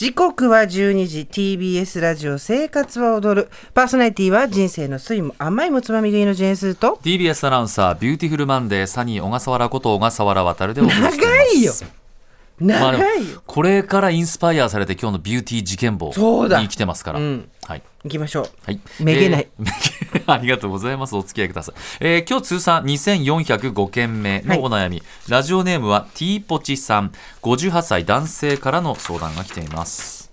時刻は12時 TBS ラジオ生活は踊る。パーソナリティは人生の酸いも甘いもつまみ食いのジェーンスーと。TBS アナウンサービューティフルマンデーサニー小笠原こと小笠原渉でお送りしています。長いよ長いよ、これからインスパイアされて今日のビューティー事件簿に来てますから、うんはい行きましょうはい、めげないえー ありがとうございます。お付き合いください。えー今日通算2405件目のお悩み、ラジオネームは T ポチさん、58歳男性からの相談が来ています。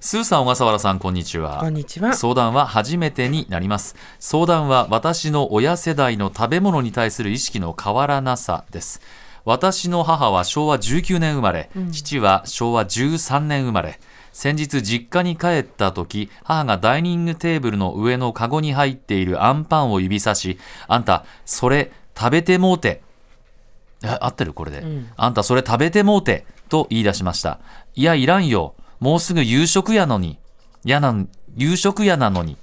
スーさん、小笠原さん、こんにちは。こんにちは相談は初めてになります。相談は私の親世代の食べ物に対する意識の変わらなさです。私の母は昭和19年生まれ、父は昭和13年生まれ。先日実家に帰った時、母がダイニングテーブルの上のカゴに入っているアンパンを指さし、あんた、それ食べてもうて。え合ってる？これで、あんたそれ食べてもうて。と言い出しました。いやいらんよ。もうすぐ夕食やのに。やなん夕食やなのに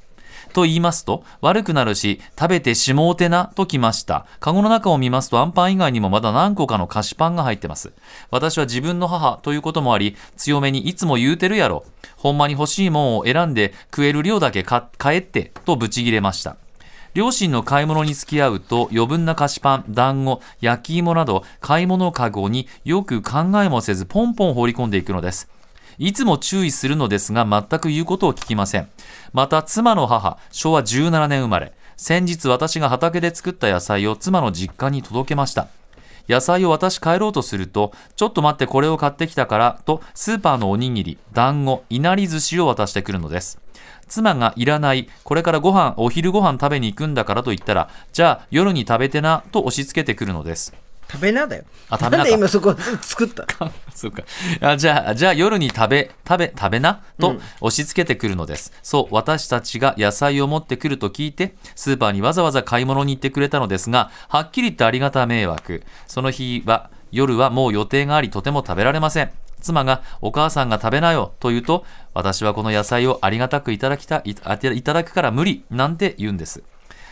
と言いますと悪くなるし食べてしもうてなときました。カゴの中を見ますとアンパン以外にもまだ何個かの菓子パンが入ってます。私は自分の母ということもあり強めにいつも言うてるやろ。ほんまに欲しいもんを選んで食える量だけか買えってとブチギレました。両親の買い物に付き合うと余分な菓子パン、団子、焼き芋など買い物かごによく考えもせずポンポン放り込んでいくのです。いつも注意するのですが全く言うことを聞きません。また妻の母、昭和17年生まれ。先日私が畑で作った野菜を妻の実家に届けました。野菜を渡し帰ろうとすると、ちょっと待ってこれを買ってきたからとスーパーのおにぎり、団子、いなり寿司を渡してくるのです。妻がいらない、これからご飯、お昼ご飯食べに行くんだからと言ったら、じゃあ夜に食べてなと押し付けてくるのです。食べなだよあ食べなかなんで今そこ作った？そうか。あじゃあ、じゃあ夜に食べ、食べ、食べな？と押し付けてくるのです。そう、私たちが野菜を持ってくると聞いて、スーパーにわざわざ買い物に行ってくれたのですが、はっきり言ってありがた迷惑。その日は、夜はもう予定があり、とても食べられません。妻が、お母さんが食べなよと言うと、私はこの野菜をありがたくいただきたいただくから無理、なんて言うんです。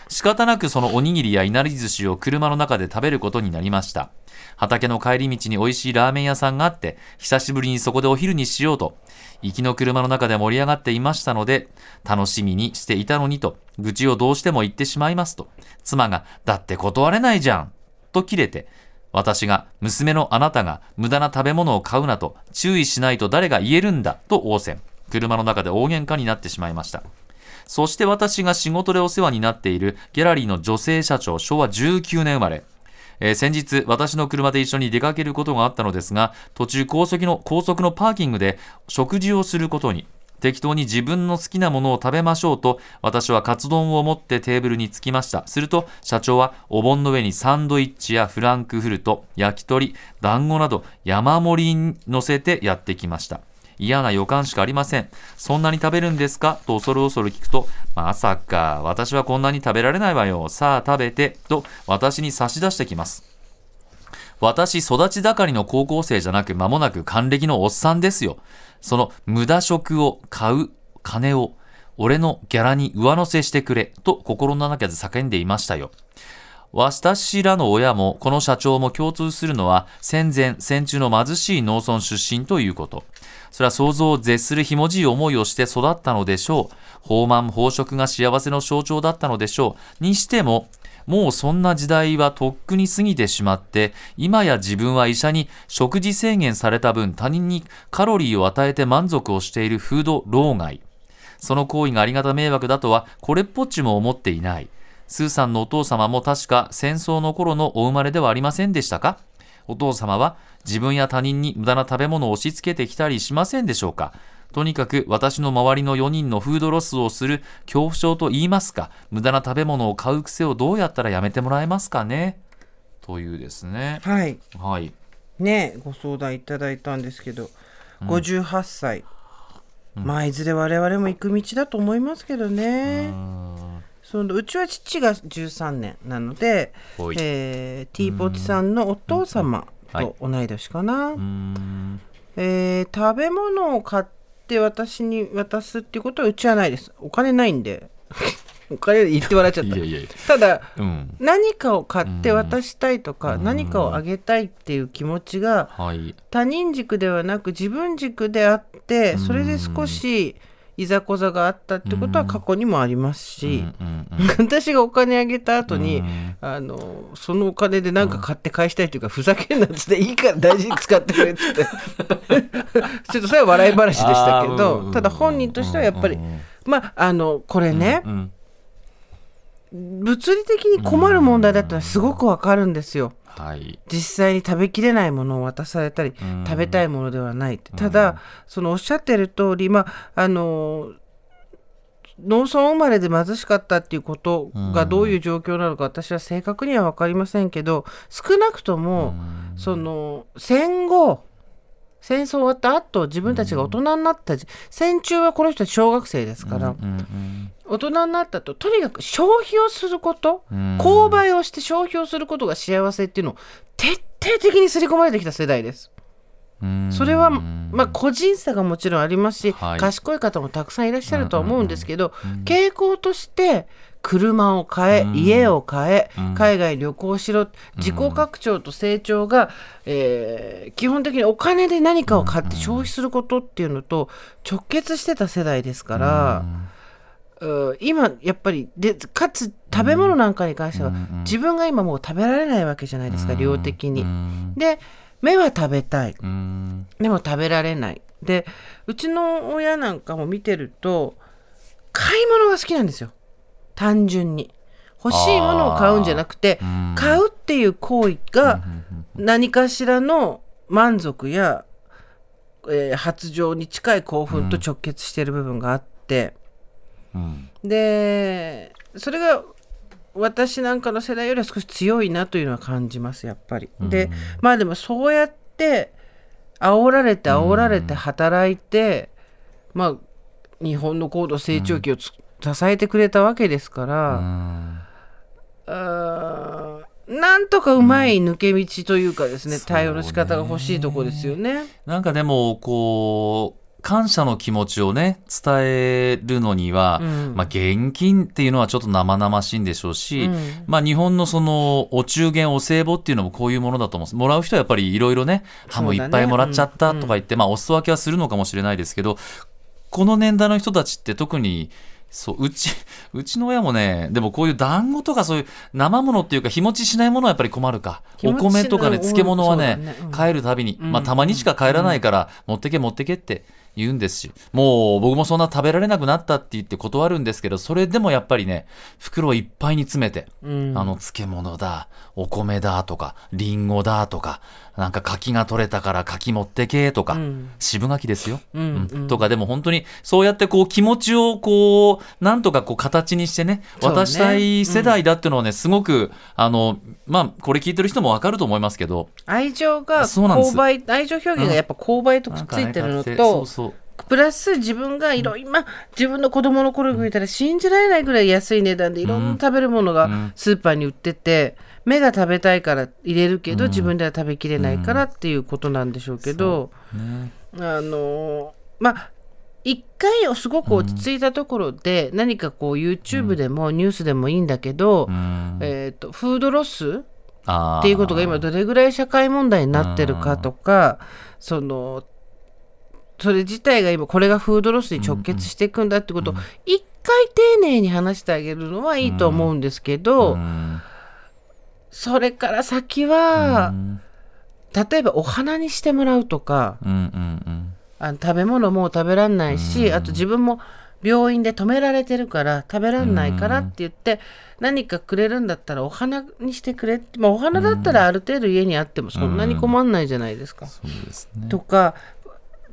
仕方なくそのおにぎりやいなり寿司を車の中で食べることになりました。畑の帰り道に美味しいラーメン屋さんがあって、久しぶりにそこでお昼にしようと、行きの車の中で盛り上がっていましたので、楽しみにしていたのにと、愚痴をどうしても言ってしまいますと、妻が、だって断れないじゃんと切れて、私が娘のあなたが無駄な食べ物を買うなと注意しないと誰が言えるんだと応戦。車の中で大喧嘩になってしまいました。そして私が仕事でお世話になっているギャラリーの女性社長、昭和19年生まれ。えー先日、私の車で一緒に出かけることがあったのですが、途中高速の、高速のパーキングで食事をすることに。適当に自分の好きなものを食べましょうと、私はカツ丼を持ってテーブルに着きました。すると、社長はお盆の上にサンドイッチやフランクフルト、焼き鳥、団子など山盛りに乗せてやってきました。嫌な予感しかありません。そんなに食べるんですか？と恐る恐る聞くと、まさか、私はこんなに食べられないわよ。さあ食べて、と私に差し出してきます。私、育ち盛りの高校生じゃなく、間もなく還暦のおっさんですよ。その無駄食を買う金を、俺のギャラに上乗せしてくれ、と心の中で叫んでいましたよ。私らの親もこの社長も共通するのは戦前戦中の貧しい農村出身ということそれは想像を絶するひもじい思いをして育ったのでしょう。放満飽食が幸せの象徴だったのでしょう。にしてももうそんな時代はとっくに過ぎてしまって今や自分は医者に食事制限された分他人にカロリーを与えて満足をしているフード老害。その行為がありがた迷惑だとはこれっぽっちも思っていない。スーさんのお父様も確か戦争の頃のお生まれではありませんでしたか？お父様は自分や他人に無駄な食べ物を押し付けてきたりしませんでしょうか？とにかく私の周りの4人のフードロスをする恐怖症と言いますか無駄な食べ物を買う癖をどうやったらやめてもらえますかね？というですね。はい。はい。ねご相談いただいたんですけど、58歳まあいずれ我々も行く道だと思いますけどね、そのうちは父が13年なので、えー、ティーポチさんのお父様と同い年かな、うーん。えー食べ物を買って私に渡すっていうことはうちはないです。お金ないんで。お金で言って笑っちゃった。ただうん。何かを買って渡したいとか、うん。何かをあげたいっていう気持ちがはい。他人軸ではなく自分軸であってそれで少しいざこざがあったってことは過去にもありますし、私がお金あげた後に、うん。あのそのお金で何か買って返したいというか、ふざけんなっつっていいから 大事に使ってくれっつって。ちょっとそれは笑い話でしたけどただ本人としてはやっぱり、まああのこれね、うん。物理的に困る問題だったらすごくわかるんですよ。はい。実際に食べきれないものを渡されたり、うん。食べたいものではないって。ただ、そのおっしゃってる通りまああの農村生まれで貧しかったっていうことがどういう状況なのか私は正確には分かりませんけど少なくともその戦後戦争終わった後自分たちが大人になった時戦中はこの人たち小学生ですから、大人になったととにかく消費をすること、うん。購買をして消費をすることが幸せっていうのを徹底的に刷り込まれてきた世代です。うん。それは、まあ、個人差がもちろんありますし、はい。賢い方もたくさんいらっしゃるとは思うんですけど、傾向として車を買え、うん。家を買え、うん。海外旅行しろ自己拡張と成長が、えー基本的にお金で何かを買って消費することっていうのと直結してた世代ですから。うん今やっぱりでかつ食べ物なんかに関しては、自分が今もう食べられないわけじゃないですか、量的に。うんで目は食べたい。うんでも食べられない。でうちの親なんかも見てると買い物が好きなんですよ。単純に。欲しいものを買うんじゃなくてうん。買うっていう行為が何かしらの満足や、えー発情に近い興奮と直結している部分があって、うんでそれが私なんかの世代よりは少し強いなというのは感じますやっぱり。でまあでもそうやって煽られて煽られて働いて、まあ日本の高度成長期をつ、支えてくれたわけですから、うん。なんとかうまい抜け道というかですね、対応の仕方が欲しいとこですよね。なんかでもこう感謝の気持ちをね伝えるのには、うん。まあ、現金っていうのはちょっと生々しいんでしょうし、うん。まあ、日本のそのお中元お歳暮っていうのもこういうものだと思うんです。もらう人はやっぱりいろいろねハムいっぱいもらっちゃったとか言って、まあ、お裾分けはするのかもしれないですけどこの年代の人たちって特にそううち うちの親もねでもこういう団子とかそういう生ものっていうか日持ちしないものはやっぱり困るか。お米とかねうん漬物はねね。うん。帰るたびに、うん。まあ、たまにしか帰らないから、持ってけ持ってけって言うんですしもう僕もそんな食べられなくなったって言って断るんですけどそれでもやっぱりね袋いっぱいに詰めて、うん。あの漬物だお米だとかりんごだとかなんか柿が取れたから柿持ってけとか、うん。渋柿ですよ、うんうん。とかでも本当にそうやってこう気持ちをこうなんとかこう形にしてね渡したい世代だっていうのはね、すごくあのまあこれ聞いてる人もわかると思いますけど愛情がそうなんです。購買愛情表現がやっぱ購買とくっついてるのと、そうそうプラス自分がいろいろ、まあ自分の子供の頃に見たら信じられないぐらい安い値段でいろんな食べるものがうん。スーパーに売ってて、目が食べたいから入れるけど、自分では食べきれないからっていうことなんでしょうけど、ね。あのーまあ一回すごく落ち着いたところで、何かこう YouTube でもニュースでもいいんだけど、うん。えー、とフードロスっていうことが今どれぐらい社会問題になってるかとか、そのそれ自体が今これがフードロスに直結していくんだってことを一回丁寧に話してあげるのはいいと思うんですけど、うん。それから先は、うん。例えばお花にしてもらうとかあの食べ物もう食べらんないし、あと自分も病院で止められてるから食べらんないからって言って、何かくれるんだったらお花にしてくれって、まあ、お花だったらある程度家にあってもそんなに困んないじゃないですか。そうですね。とか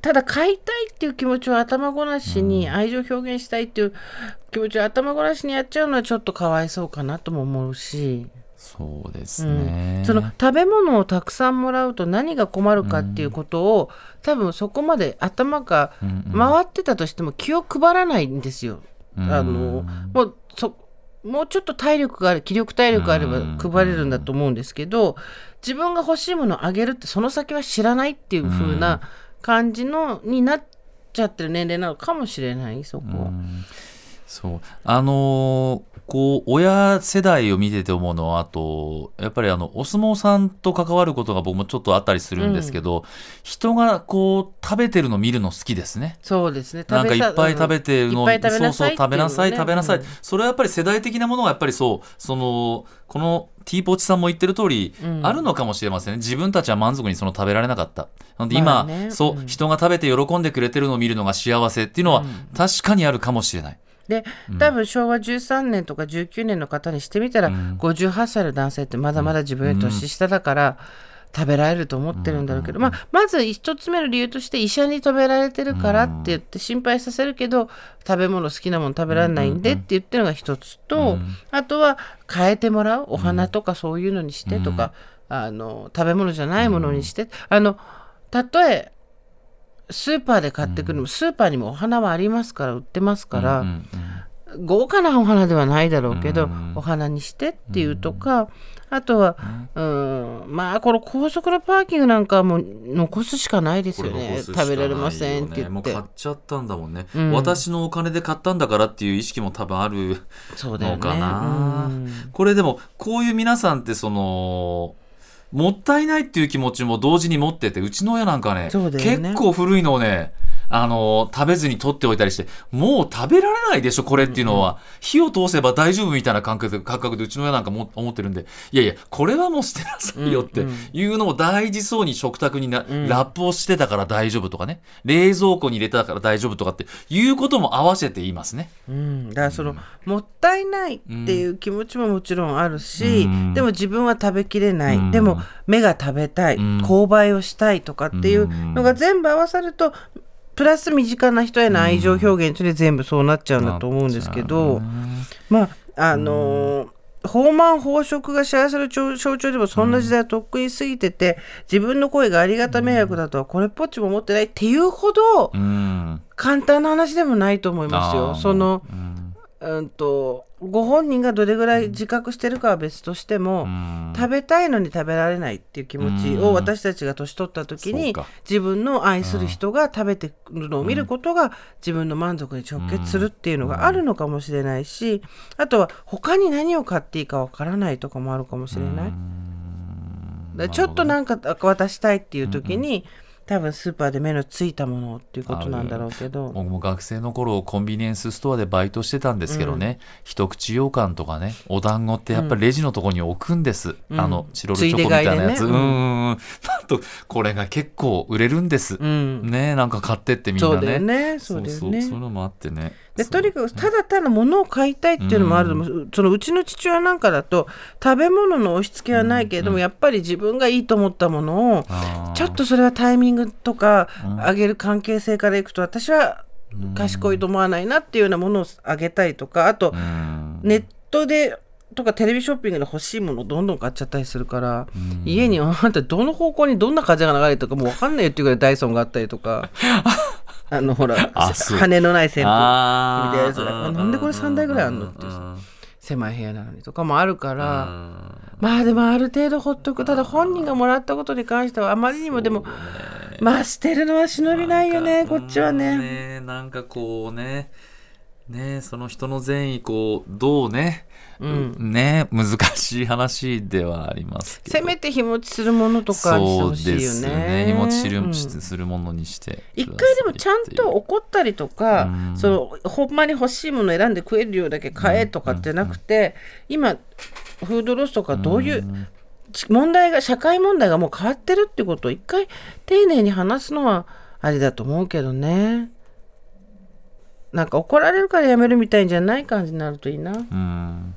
ただ買いたいっていう気持ちを頭ごなしに愛情表現したいっていう気持ちを頭ごなしにやっちゃうのはちょっとかわいそうかなとも思うし、そうですうん。ね、その食べ物をたくさんもらうと何が困るかっていうことを、多分そこまで頭が回ってたとしても気を配らないんですよ。うん。あのもうそもうちょっと体力がある気力体力があればうん。配れるんだと思うんですけど自分が欲しいものをあげるってその先は知らないっていう風な感じのになっちゃってる年齢なのかもしれないそこは。そう。あのーこう親世代を見てて思うのはあとやっぱりあのお相撲さんと関わることが僕もちょっとあったりするんですけど、人がこう食べてるの見るの好きですね。そうですね。なんかいっぱい食べてるのを、いっぱい食べなさいそうそう食べなさいね食べなさい、うんそれはやっぱり世代的なものがやっぱりそうそのこのティーポチさんも言ってる通り、うん。あるのかもしれませんね。自分たちは満足にその食べられなかった。なので今、まあね。そう、うん。人が食べて喜んでくれてるのを見るのが幸せっていうのは、確かにあるかもしれない。で多分昭和13年とか19年の方にしてみたら、うん。58歳の男性ってまだまだ自分より年下だから、食べられると思ってるんだろうけど、まあ、まず一つ目の理由として医者に止められてるからって言って心配させるけど食べ物好きなもの食べられないんでって言ってるのが一つと、あとは変えてもらうお花とかそういうのにしてとか、あの食べ物じゃないものにして、あのたとえスーパーで買ってくるのも、スーパーにもお花はありますから売ってますから、豪華なお花ではないだろうけど、うん。お花にしてっていうとか、あとは、うん、まあこの高速のパーキングなんかはもう残すしかないですよね。食べられませんって言って。もう買っちゃったんだもんね、うん。私のお金で買ったんだからっていう意識も多分あるそうだよね。のかな、うん。これでもこういう皆さんってそのもったいないっていう気持ちも同時に持っててうちの親なんかねね。結構古いのをねあの食べずに取っておいたりしてもう食べられないでしょこれっていうのは、火を通せば大丈夫みたいな感覚で感覚でうちの親なんかも思ってるんで。いやいやこれはもう捨てなさいよっていうのを大事そうに食卓にな、ラップをしてたから大丈夫とかね。冷蔵庫に入れたから大丈夫とかっていうことも合わせて言いますね。うん、だからその、もったいないっていう気持ちももちろんあるし、うん。でも自分は食べきれない、うん。でも目が食べたい、うん。購買をしたいとかっていうのが全部合わさるとプラス身近な人への愛情表現とで全部そうなっちゃうんだと思うんですけど、まああのー放満飽食が幸せの象象徴でもそんな時代はとっくに過ぎてて、自分の声がありがた迷惑だとはこれっぽっちも思ってないっていうほどうん。簡単な話でもないと思いますよ。そのうんうんとご本人がどれぐらい自覚してるかは別としても、うん。食べたいのに食べられないっていう気持ちを私たちが年取った時にそうか。自分の愛する人が食べてるのを見ることが自分の満足に直結するっていうのがあるのかもしれないしあとは他に何を買っていいかわからないとかもあるかもしれない。だからちょっとなんか渡したいっていう時に多分スーパーで目のついたものっていうことなんだろうけど。僕も学生の頃コンビニエンスストアでバイトしてたんですけどね、一口羊羹とかね。お団子ってやっぱりレジのとこに置くんです、うん。あのチロルチョコみたいなやつ、ね。うんうんうん。なんとこれが結構売れるんです、うん。ねなんか買ってってみんなね。そうだよね。そうだよね。そうそうそういうのもあってねでとにかくただただ物を買いたいっていうのもあると思う、そのうちの父親なんかだと食べ物の押し付けはないけれども、やっぱり自分がいいと思ったものをちょっとそれはタイミングとかあげる関係性からいくと私は賢いと思わないなっていうようなものをあげたりとかあとうん。ネットでとかテレビショッピングで欲しいものをどんどん買っちゃったりするから、家にあんたどの方向にどんな風が流れてるかもう分かんないよっていうぐらいダイソンがあったりとか あのほら羽のない扇風機みたいなやつなんでこれ3台ぐらいあんのって狭い部屋なのにとかもあるから、うん。まあでもある程度ほっとく。ただ本人がもらったことに関してはあまりにもでもまあ捨てるのは忍びないよねこっちはね。ね。なんかこうねねその人の善意こうどうね、ね難しい話ではありますけど。せめて日持ちするものとかにしてほしいよね。ですね。日持ちする,、うんするものにして一回でもちゃんと怒ったりとか、うん。そのほんまに欲しいもの選んで食える量だけ買えとかってなくて、今フードロスとかどういうち問題が社会問題がもう変わってるってことを一回丁寧に話すのはありだと思うけどねなんか怒られるからやめるみたいじゃない感じになるといいな。うん